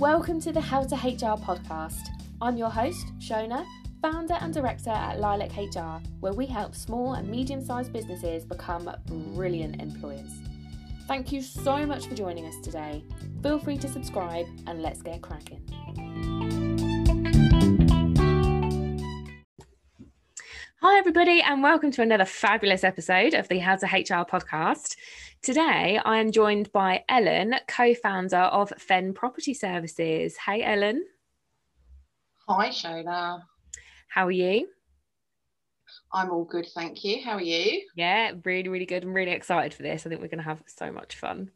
Welcome to the How to HR podcast. I'm your host, Shona, founder and director at Lilac HR, where we help small and medium sized businesses become brilliant employers. Thank you so much for joining us today. Feel free to subscribe and let's get cracking. Hi, everybody, and welcome to another fabulous episode of the How to HR podcast. Today, I am joined by Ellen, co founder of Fen Property Services. Hey, Ellen. Hi, Shona. How are you? I'm all good, thank you. How are you? Yeah, really, really good. I'm really excited for this. I think we're going to have so much fun.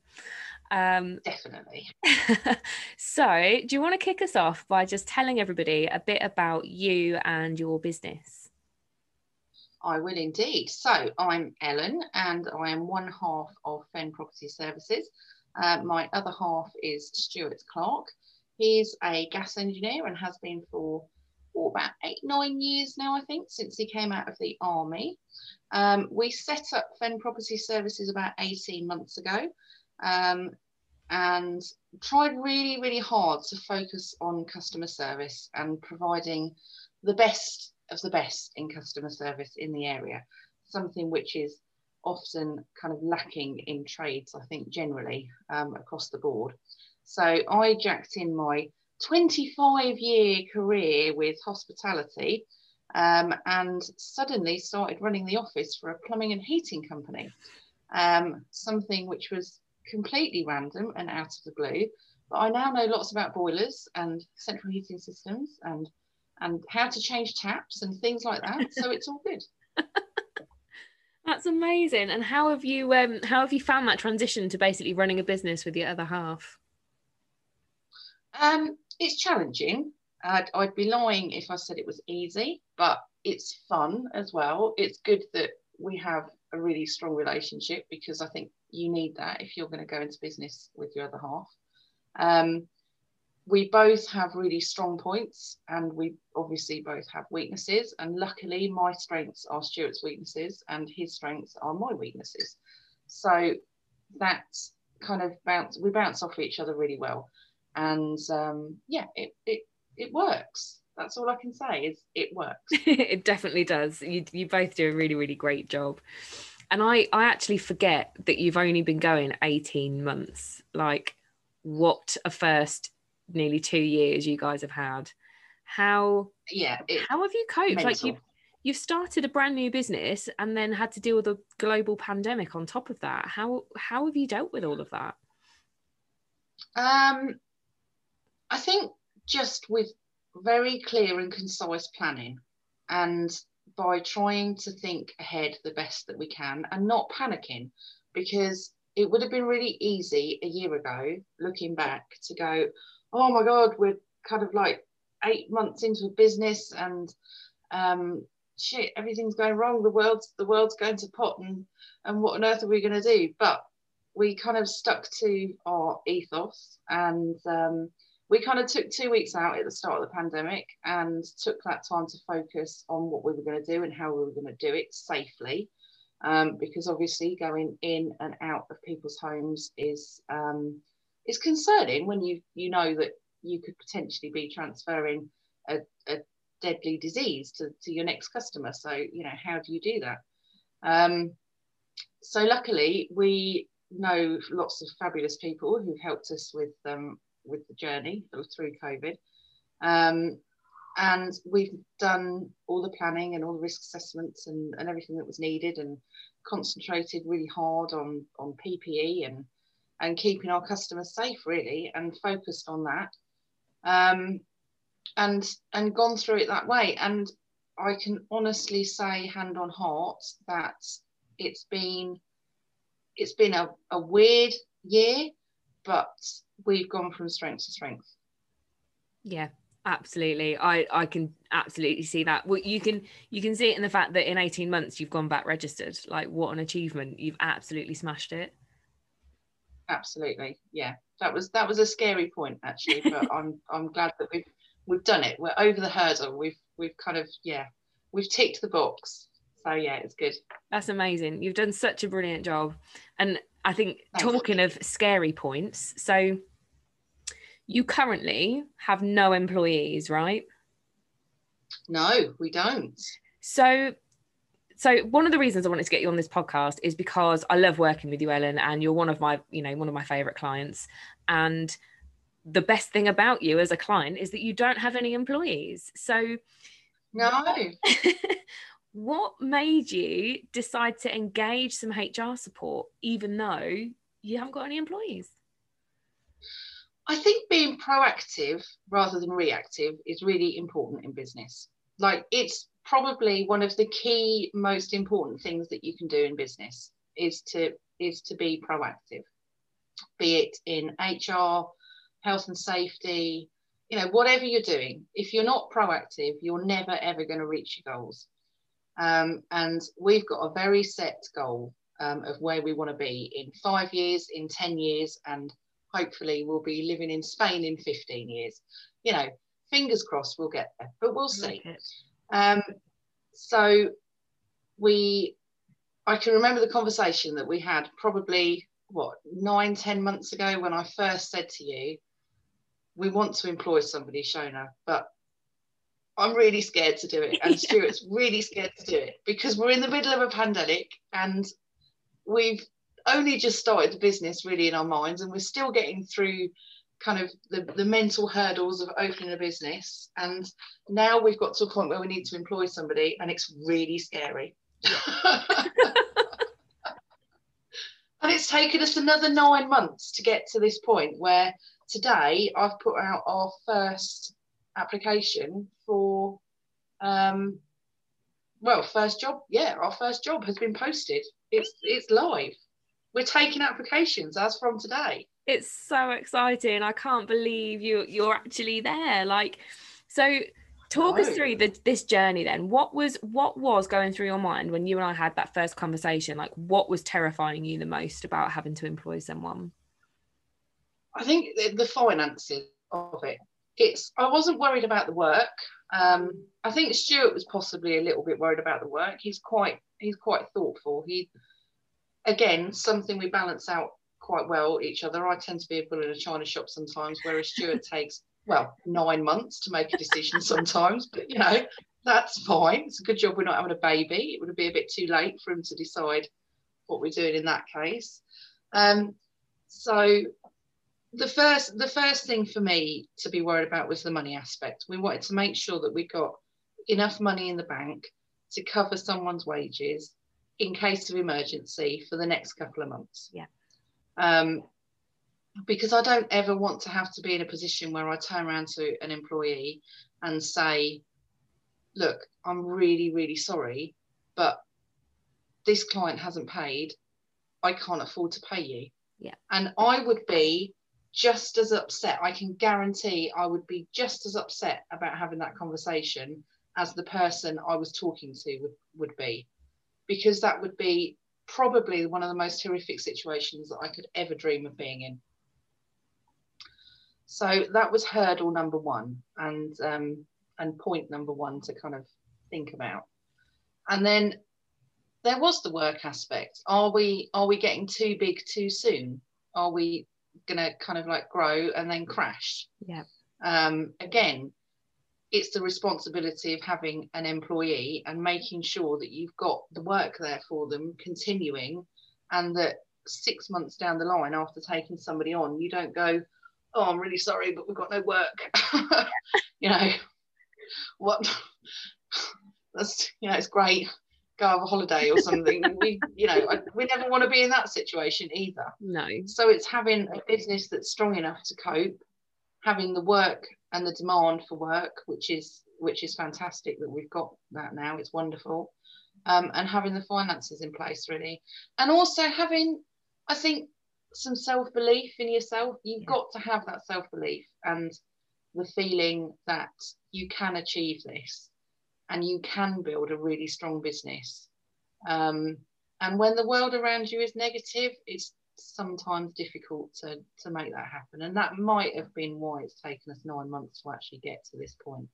Um, Definitely. so, do you want to kick us off by just telling everybody a bit about you and your business? I will indeed. So I'm Ellen and I am one half of Fen Property Services. Uh, my other half is Stuart Clark. He's a gas engineer and has been for oh, about eight, nine years now, I think, since he came out of the army. Um, we set up Fen Property Services about 18 months ago um, and tried really, really hard to focus on customer service and providing the best of the best in customer service in the area, something which is often kind of lacking in trades, I think, generally um, across the board. So I jacked in my 25 year career with hospitality um, and suddenly started running the office for a plumbing and heating company, um, something which was completely random and out of the blue. But I now know lots about boilers and central heating systems and and how to change taps and things like that. So it's all good. That's amazing. And how have you um how have you found that transition to basically running a business with your other half? Um, it's challenging. I'd, I'd be lying if I said it was easy, but it's fun as well. It's good that we have a really strong relationship because I think you need that if you're going to go into business with your other half. Um, we both have really strong points and we obviously both have weaknesses. And luckily my strengths are stuart's weaknesses and his strengths are my weaknesses. So that kind of bounce we bounce off each other really well. And um, yeah it, it it works. That's all i can say is it works. It definitely does. You, you both do a really really great job. And i i actually forget that you've only been going 18 months. Like what a first nearly two years you guys have had. How yeah how have you coped? Mental. like you you've started a brand new business and then had to deal with a global pandemic on top of that. How how have you dealt with all of that? Um i think just with very clear and concise planning and by trying to think ahead the best that we can and not panicking because it would have been really easy a year ago looking back to go oh my god, we're kind of like eight months into a business and um, shit, everything's going wrong. The world's the world's going to pot, and and what on earth are we going to do? But we kind of stuck to our ethos, and um, we kind of took two weeks out at the start of the pandemic and took that time to focus on what we were going to do and how we were going to do it safely. Um, because obviously going in and out of people's homes is um, it's concerning when you you know that you could potentially be transferring a, a deadly disease to, to your next customer. So you know how do you do that? Um, so luckily we know lots of fabulous people who've helped us with um, with the journey through COVID. Um, and we've done all the planning and all the risk assessments and, and everything that was needed and concentrated really hard on on PPE and and keeping our customers safe really and focused on that. Um, and and gone through it that way. And I can honestly say hand on heart that it's been it's been a, a weird year but we've gone from strength to strength. Yeah absolutely. I i can absolutely see that. Well you can you can see it in the fact that in 18 months you've gone VAT registered. Like what an achievement. You've absolutely smashed it absolutely. Yeah. That was that was a scary point actually but i'm i'm glad that we've we've done it. We're over the hurdle. We've we've kind of yeah we've ticked the box. So yeah it's good. That's amazing. You've done such a brilliant job. And i think Thanks. talking of scary points so you currently have no employees, right? No, we don't. So so one of the reasons I wanted to get you on this podcast is because I love working with you, Ellen, and you're one of my, you know, one of my favorite clients. And the best thing about you as a client is that you don't have any employees. So no. what made you decide to engage some HR support even though you haven't got any employees? I think being proactive rather than reactive is really important in business. Like it's probably one of the key most important things that you can do in business is to is to be proactive. Be it in hr health and safety you know whatever you're doing. If you're not proactive you're never ever going to reach your goals. Um, and we've got a very set goal um, of where we want to be in five years in 10 years and hopefully we'll be living in spain in 15 years. You know fingers crossed we'll get there but we'll see um, so we, I can remember the conversation that we had probably what nine, ten months ago when I first said to you, we want to employ somebody, Shona, but I'm really scared to do it. And Stuart's really scared to do it because we're in the middle of a pandemic and we've only just started the business really in our minds and we're still getting through kind of the, the mental hurdles of opening a business. And now we've got to a point where we need to employ somebody, and it's really scary. and it's taken us another nine months to get to this point where today I've put out our first application for um well first job. Yeah our first job has been posted. It's it's live. We're taking applications as from today it's so exciting. I can't believe you you're actually there. Like, so talk us through the, this journey then. What was what was going through your mind when you and I had that first conversation? Like, what was terrifying you the most about having to employ someone? I think the, the finances of it. It's I wasn't worried about the work. Um, I think Stuart was possibly a little bit worried about the work. He's quite he's quite thoughtful. He again something we balance out quite well each other. I tend to be a bull in a china shop sometimes, whereas Stuart takes well nine months to make a decision sometimes. But you know that's fine. It's a good job we're not having a baby. It would be a bit too late for him to decide what we're doing in that case. Um, so the first the first thing for me to be worried about was the money aspect. We wanted to make sure that we got enough money in the bank to cover someone's wages in case of emergency for the next couple of months. Yeah um, because I don't ever want to have to be in a position where I turn around to an employee and say, look, I'm really, really sorry, but this client hasn't paid. I can't afford to pay you. Yeah. And I would be just as upset. I can guarantee I would be just as upset about having that conversation as the person I was talking to would, would be. Because that would be probably one of the most horrific situations that I could ever dream of being in. So that was hurdle number one and um, and point number one to kind of think about. And then there was the work aspect. Are we are we getting too big too soon? Are we gonna kind of like grow and then crash? Yeah. Um, again, it's the responsibility of having an employee and making sure that you've got the work there for them continuing and that six months down the line after taking somebody on you don't go oh i'm really sorry but we've got no work. You know what? That's you know it's great. Go have a holiday or something. We you know we never want to be in that situation either. No. So it's having a business that's strong enough to cope having the work and the demand for work, which is which is fantastic that we've got that now. It's wonderful, um, and having the finances in place really, and also having, I think, some self belief in yourself. You've got to have that self belief and the feeling that you can achieve this, and you can build a really strong business. Um, and when the world around you is negative, it's sometimes difficult to to make that happen. And that might have been why it's taken us nine months to actually get to this point.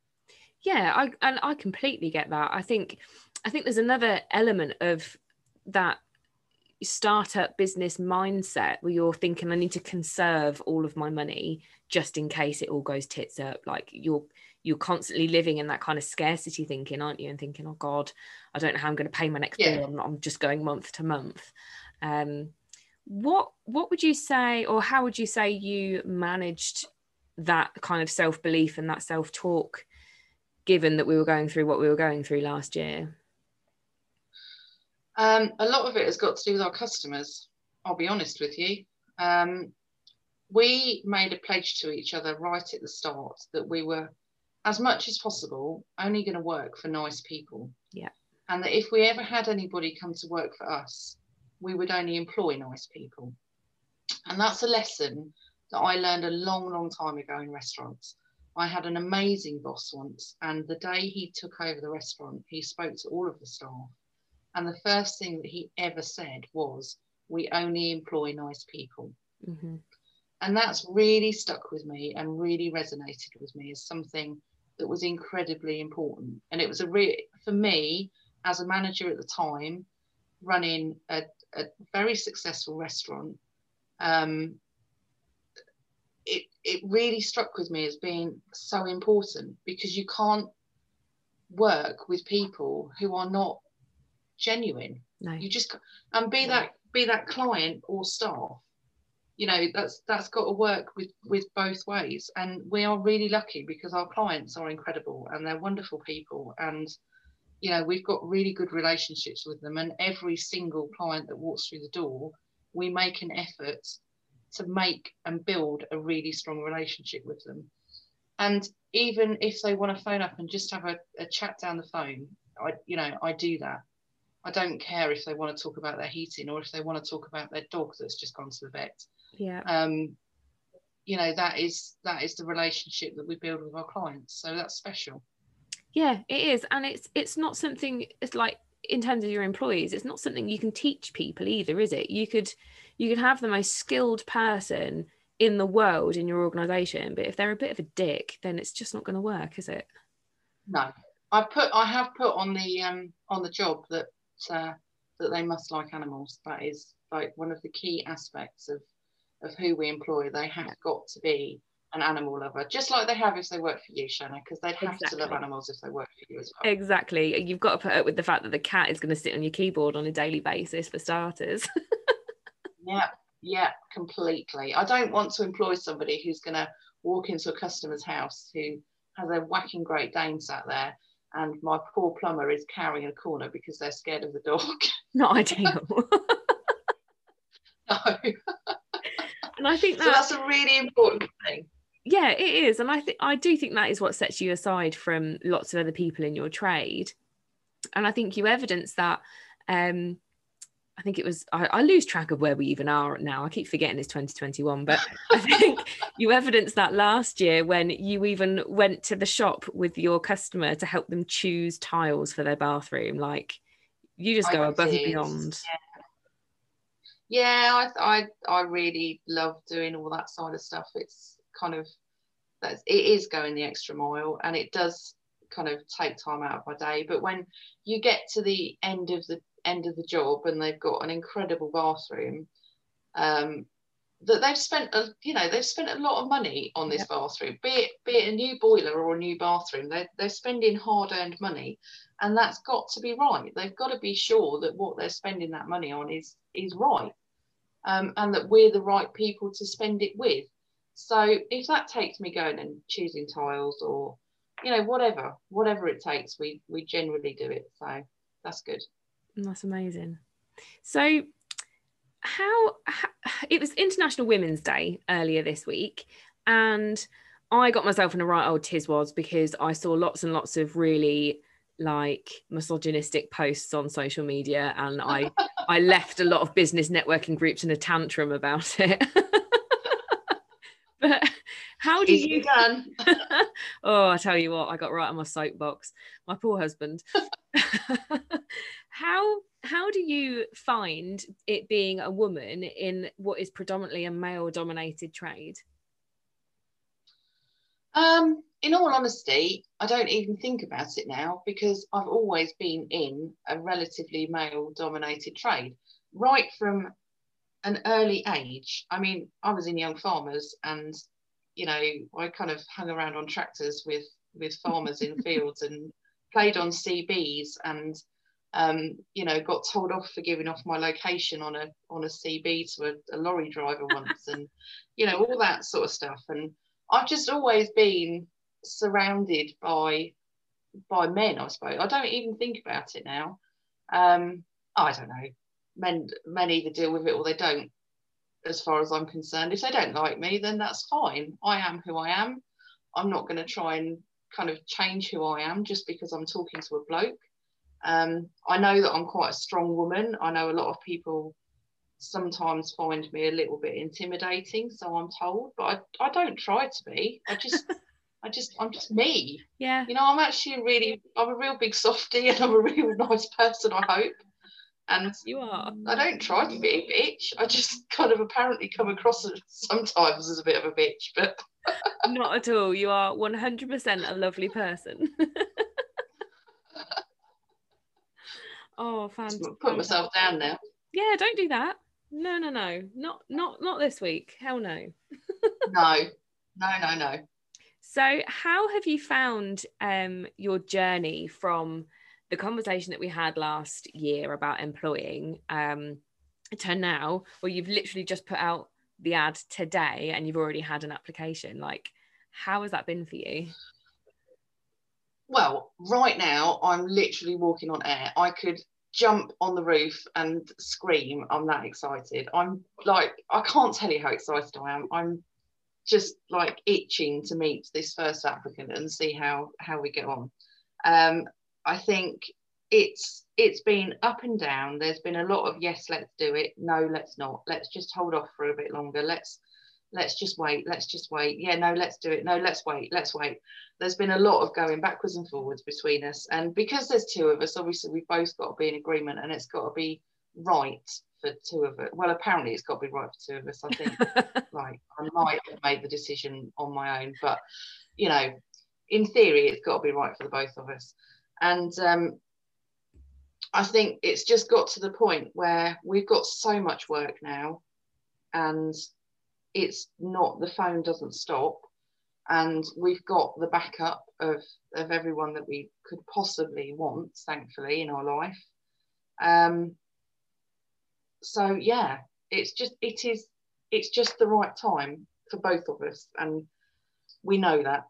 Yeah i and i completely get that. I think i think there's another element of that startup business mindset where you're thinking I need to conserve all of my money just in case it all goes tits up. Like you're you're constantly living in that kind of scarcity thinking aren't you? And thinking oh god I don't know how I'm going to pay my next yeah. bill I'm, I'm, just going month to month. Um, what what would you say or how would you say you managed that kind of self-belief and that self-talk given that we were going through what we were going through last year um, a lot of it has got to do with our customers. I'll be honest with you. Um, we made a pledge to each other right at the start that we were, as much as possible, only going to work for nice people. Yeah. And that if we ever had anybody come to work for us, we would only employ nice people. And that's a lesson that I learned a long, long time ago in restaurants. I had an amazing boss once, and the day he took over the restaurant, he spoke to all of the staff and the first thing that he ever said was, We only employ nice people. Mm-hmm. And that's really stuck with me and really resonated with me as something that was incredibly important. And it was a real, for me, as a manager at the time, running a, a very successful restaurant, um, it, it really struck with me as being so important because you can't work with people who are not genuine. No. You just and be no. that be that client or staff. You know, that's that's got to work with with both ways. And we are really lucky because our clients are incredible and they're wonderful people. And you know, we've got really good relationships with them. And every single client that walks through the door, we make an effort to make and build a really strong relationship with them. And even if they want to phone up and just have a, a chat down the phone, I, you know, I do that. I don't care if they want to talk about their heating or if they want to talk about their dog that's just gone to the vet. Yeah. Um, you know that is that is the relationship that we build with our clients. So that's special. Yeah, it is, and it's it's not something. It's like in terms of your employees, it's not something you can teach people either, is it? You could you could have the most skilled person in the world in your organization, but if they're a bit of a dick, then it's just not going to work, is it? No, I put I have put on the um on the job that uh, that they must like animals. That is like one of the key aspects of of who we employ. They have got to be an animal lover, just like they have if they work for you, Shona, because they'd have exactly. to love animals if they work for you as well. Exactly. You've got to put up with the fact that the cat is going to sit on your keyboard on a daily basis for starters. yeah, yeah, completely. I don't want to employ somebody who's going to walk into a customer's house who has a whacking Great Dane sat there and my poor plumber is cowering in a corner because they're scared of the dog. Not ideal. no. and I think that, so that's a really important thing. Yeah, it is, and I think I do think that is what sets you aside from lots of other people in your trade, and I think you evidence that. Um, I think it was I, I, lose track of where we even are now. I keep forgetting it's 2021, but I think you evidenced that last year when you even went to the shop with your customer to help them choose tiles for their bathroom. Like you just go I above did. and beyond. Yeah, yeah I, I I really love doing all that side of stuff. It's kind of that's it is going the extra mile, and it does kind of take time out of my day. But when you get to the end of the end of the job and they've got an incredible bathroom um, that they've spent a you know they've spent a lot of money on this bathroom be it be it a new boiler or a new bathroom they're, they're spending hard-earned money and that's got to be right. They've got to be sure that what they're spending that money on is is right um, and that we're the right people to spend it with so if that takes me going and choosing tiles or you know whatever whatever it takes we we generally do it so that's good that's amazing. So, how, how, it was International Women's Day earlier this week, and I got myself in a right old tiswas because I saw lots and lots of really like misogynistic posts on social media, and I I left a lot of business networking groups in a tantrum about it. but how do you done? oh, I tell you what, I got right on my soapbox. My poor husband how how do you find it being a woman in what is predominantly a male dominated trade um in all honesty i don't even think about it now because i've always been in a relatively male dominated trade right from an early age. I mean, I was in Young Farmers, and you know, I kind of hung around on tractors with with farmers in fields and played on CBs and um, you know, got told off for giving off my location on a on a CB to a, a lorry driver once, and you know all that sort of stuff. And I've just always been surrounded by by men. I suppose I don't even think about it now. Um, I don't know. Men men either deal with it or they don't. As far as I'm concerned, if they don't like me, then that's fine. I am who I am. I'm not going to try and kind of change who I am just because I'm talking to a bloke. Um, I know that I'm quite a strong woman. I know a lot of people sometimes find me a little bit intimidating, so I'm told, but I, I don't try to be. I just I just I'm just me. Yeah. You know, I'm actually really I'm a real big softie and I'm a real nice person, I hope. And you are. I don't try to be a bitch. I just kind of apparently come across sometimes as a bit of a bitch, but not at all. You are 100% a lovely person. oh, fantastic. Put myself down now. Yeah, don't do that. No, no, no. Not not not this week. Hell no. no. No, no, no. So, how have you found um, your journey from the conversation that we had last year about employing um, to now, where you've literally just put out the ad today and you've already had an application? Like, how has that been for you? Well, right now, I'm literally walking on air. I could jump on the roof and scream. I'm that excited. I'm like, I can't tell you how excited I am. I'm just like itching to meet this first applicant and see how how we get on. Um, I think it's it's been up and down. There's been a lot of yes, let's do it. No, let's not. Let's just hold off for a bit longer. Let's let's just wait. Let's just wait. Yeah, no, let's do it. No, let's wait. Let's wait. There's been a lot of going backwards and forwards between us, and because there's two of us, obviously we've both got to be in agreement, and it's got to be right for two of us. Well, apparently it's got to be right for two of us. I think like I might have made the decision on my own, but you know, in theory, it's got to be right for the both of us. And um, I think it's just got to the point where we've got so much work now, and it's not the phone doesn't stop, and we've got the backup of of everyone that we could possibly want, thankfully, in our life. Um, so yeah, it's just it is it's just the right time for both of us, and we know that,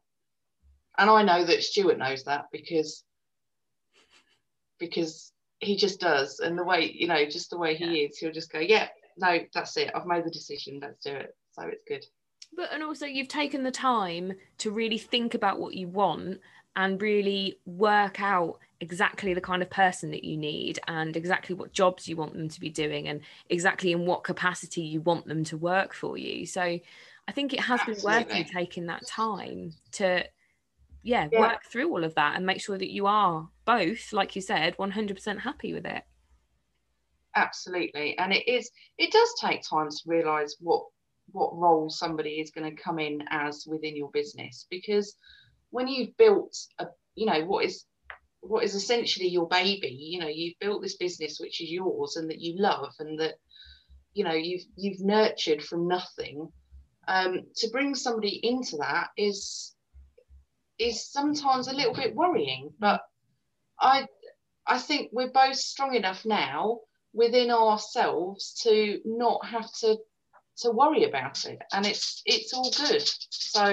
and I know that Stuart knows that because because he just does. And the way, you know, just the way he yeah. is, he'll just go, yeah, no, that's it. I've made the decision. Let's do it. So it's good. But, and also, you've taken the time to really think about what you want and really work out exactly the kind of person that you need and exactly what jobs you want them to be doing and exactly in what capacity you want them to work for you. So I think it has Absolutely. been worth you taking that time to yeah, yeah, work through all of that and make sure that you are both, like you said, 100% happy with it. Absolutely. And it is, it does take time to realize what, what role somebody is going to come in as within your business because when you've built a, you know, what is, what is essentially your baby, you know, you've built this business which is yours and that you love and that, you know, you've, you've nurtured from nothing. Um, to bring somebody into that is is sometimes a little bit worrying. But I I think we're both strong enough now within ourselves to not have to to worry about it and it's it's all good. So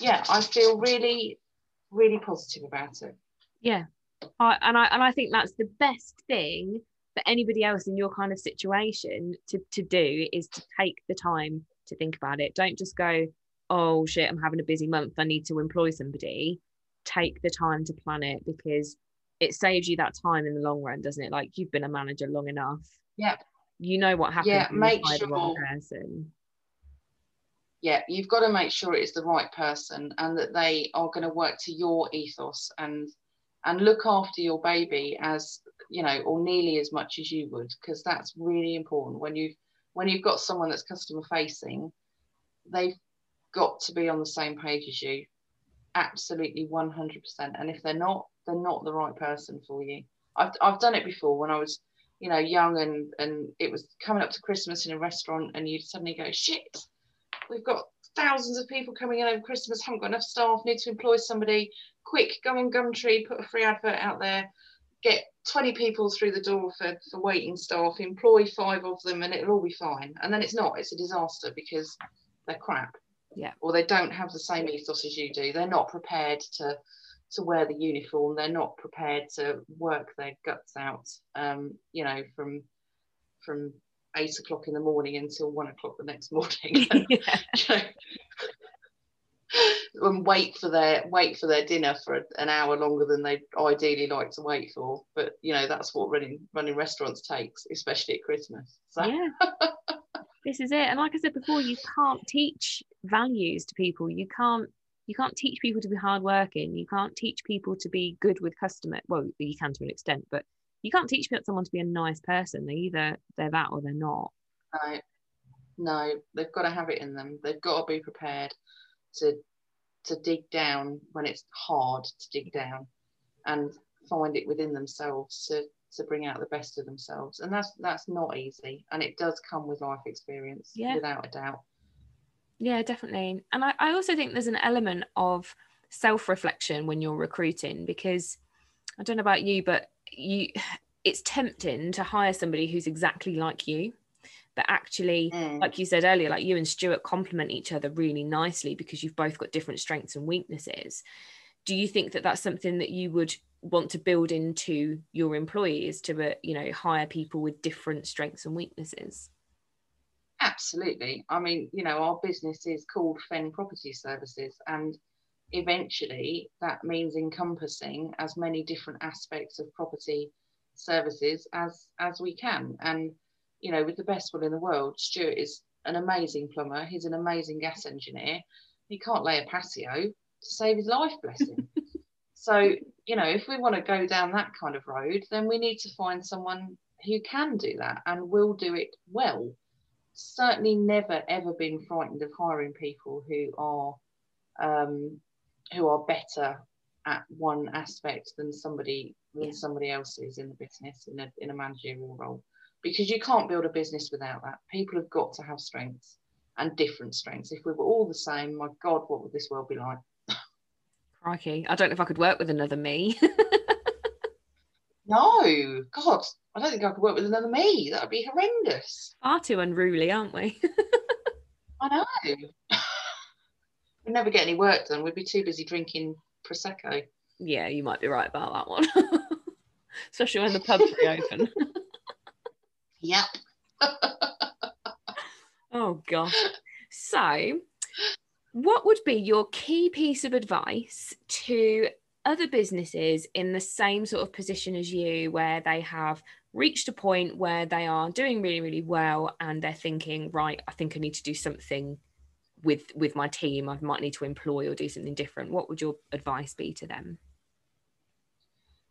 yeah i feel really really positive about it. Yeah. I, and i and i think that's the best thing for anybody else in your kind of situation to to do is to take the time to think about it. Don't just go oh shit, I'm having a busy month, I need to employ somebody, take the time to plan it because it saves you that time in the long run, doesn't it? Like you've been a manager long enough. Yeah. You know what happens yeah, make sure, the wrong person. Yeah, you've got to make sure it's the right person and that they are going to work to your ethos and and look after your baby as you know or nearly as much as you would because that's really important when you've when you've got someone that's customer facing they've got to be on the same page as you. Absolutely 100% and if they're not they're not the right person for you. I've, I've done it before when I was you know, young and and it was coming up to Christmas in a restaurant, and you'd suddenly go, shit, we've got thousands of people coming in over Christmas, haven't got enough staff, need to employ somebody. Quick, go on Gumtree, put a free advert out there, get 20 people through the door for, for waiting staff, employ five of them, and it'll all be fine. And then it's not, it's a disaster because they're crap. Yeah. Or they don't have the same ethos as you do. They're not prepared to to wear the uniform. They're not prepared to work their guts out. Um, you know, from from eight o'clock in the morning until one o'clock the next morning. and wait for their wait for their dinner for an hour longer than they ideally like to wait for. But you know that's what running running restaurants takes, especially at Christmas. So. Yeah, this is it. And like I said before, you can't teach values to people. You can't you can't teach people to be hardworking. You can't teach people to be good with customer. Well, you can to an extent, but you can't teach someone to be a nice person. They either they're that or they're not. No, no, they've got to have it in them. They've got to be prepared to to dig down when it's hard to dig down, and find it within themselves to to bring out the best of themselves. And that's that's not easy, and it does come with life experience, yeah. without a doubt. Yeah, definitely. And I, I also think there's an element of self reflection when you're recruiting because I don't know about you, but you it's tempting to hire somebody who's exactly like you. But actually, mm. like you said earlier, like you and Stuart complement each other really nicely because you've both got different strengths and weaknesses. Do you think that that's something that you would want to build into your employees to, uh, you know, hire people with different strengths and weaknesses? Absolutely. I mean, you know, our business is called Fen Property Services, and eventually that means encompassing as many different aspects of property services as as we can. And you know, with the best will in the world, Stuart is an amazing plumber. He's an amazing gas engineer. He can't lay a patio to save his life, bless him. so, you know, if we want to go down that kind of road, then we need to find someone who can do that and will do it well certainly never ever been frightened of hiring people who are um, who are better at one aspect than somebody than somebody else is in the business in a in a managerial role. Because you can't build a business without that. People have got to have strengths and different strengths. If we were all the same my god what would this world be like? Crikey. I don't know if i could work with another me. No! God I don't think I could work with another me. That would be horrendous. Far too unruly, aren't we? I know. We'd never get any work done. We'd be too busy drinking prosecco. Yeah, you might be right about that one. Especially when the pubs reopen. yep. oh gosh. So, what would be your key piece of advice to other businesses in the same sort of position as you, where they have reached a point where they are doing really really well and they're thinking right i think i need to do something with with my team. I might need to employ or do something different. What would your advice be to them?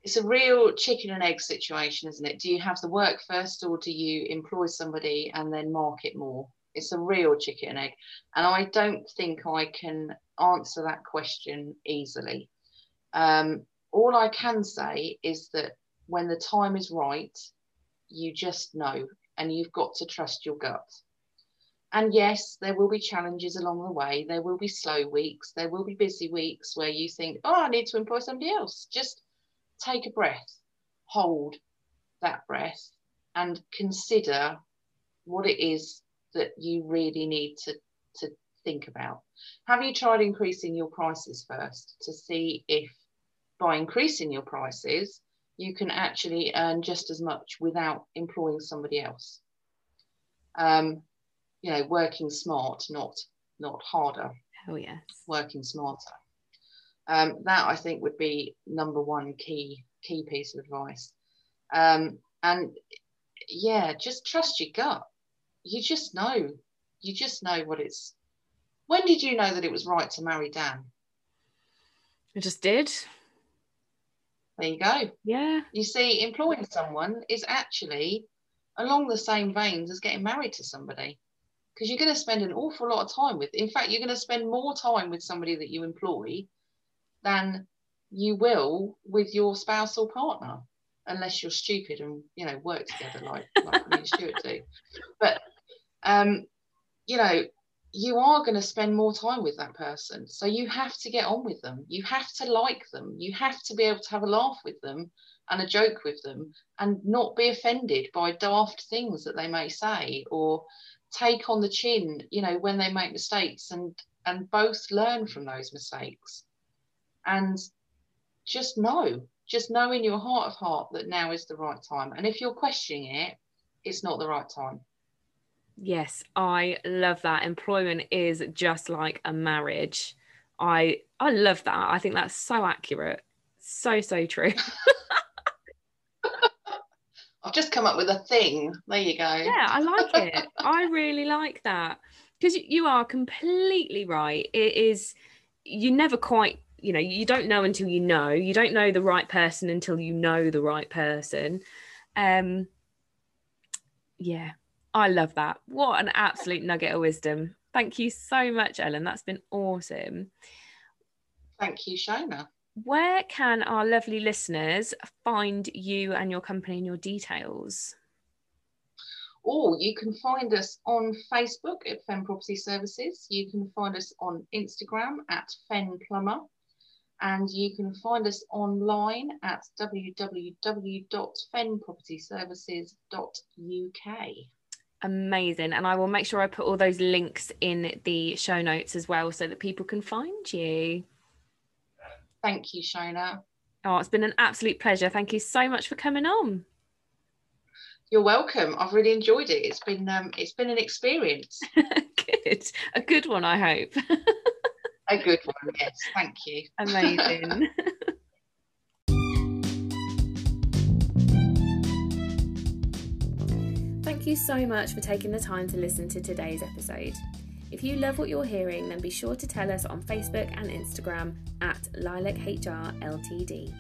It's a real chicken and egg situation isn't it? Do you have the work first or do you employ somebody and then market more? It's a real chicken and egg. And i don't think i can answer that question easily. Um, all i can say is that when the time is right, you just know and you've got to trust your gut. And yes, there will be challenges along the way. There will be slow weeks. There will be busy weeks where you think, oh, I need to employ somebody else. Just take a breath, hold that breath, and consider what it is that you really need to, to think about. Have you tried increasing your prices first to see if by increasing your prices, you can actually earn just as much without employing somebody else. Um, you know, working smart, not not harder. Oh yes. Working smarter. Um, that I think would be number one key key piece of advice. Um, and yeah, just trust your gut. You just know. You just know what it's. When did you know that it was right to marry Dan? I just did. There you go. Yeah. You see, employing someone is actually along the same veins as getting married to somebody because you're going to spend an awful lot of time with in fact you're going to spend more time with somebody that you employ than you will with your spouse or partner unless you're stupid and you know work together like like me and Stuart do. But um, you know, you are going to spend more time with that person. So you have to get on with them. You have to like them. You have to be able to have a laugh with them and a joke with them and not be offended by daft things that they may say or take on the chin, you know, when they make mistakes and and both learn from those mistakes. And just know, just know in your heart of heart that now is the right time. And if you're questioning it, it's not the right time. Yes, I love that. Employment is just like a marriage. I I love that. I think that's so accurate. So so true. I've just come up with a thing. There you go. Yeah, I like it. I really like that. Because you are completely right. It is you never quite, you know, you don't know until you know. You don't know the right person until you know the right person. Um yeah, I love that. What an absolute nugget of wisdom. Thank you so much, Ellen. That's been awesome. Thank you, Shona. Where can our lovely listeners find you and your company and your details? Or you can find us on Facebook at Fen Property Services. You can find us on Instagram at Fen Plumber. And you can find us online at www.fenpropertyservices.uk amazing. And I will make sure I put all those links in the show notes as well so that people can find you. Thank you, Shona. Oh, it's been an absolute pleasure. Thank you so much for coming on. You're welcome. I've really enjoyed it. It's been um, it's been an experience. good, a good one, I hope. a good one, yes. Thank you. Amazing. Thank you so much for taking the time to listen to today's episode. If you love what you're hearing, then be sure to tell us on Facebook and Instagram at Lilac HR Ltd.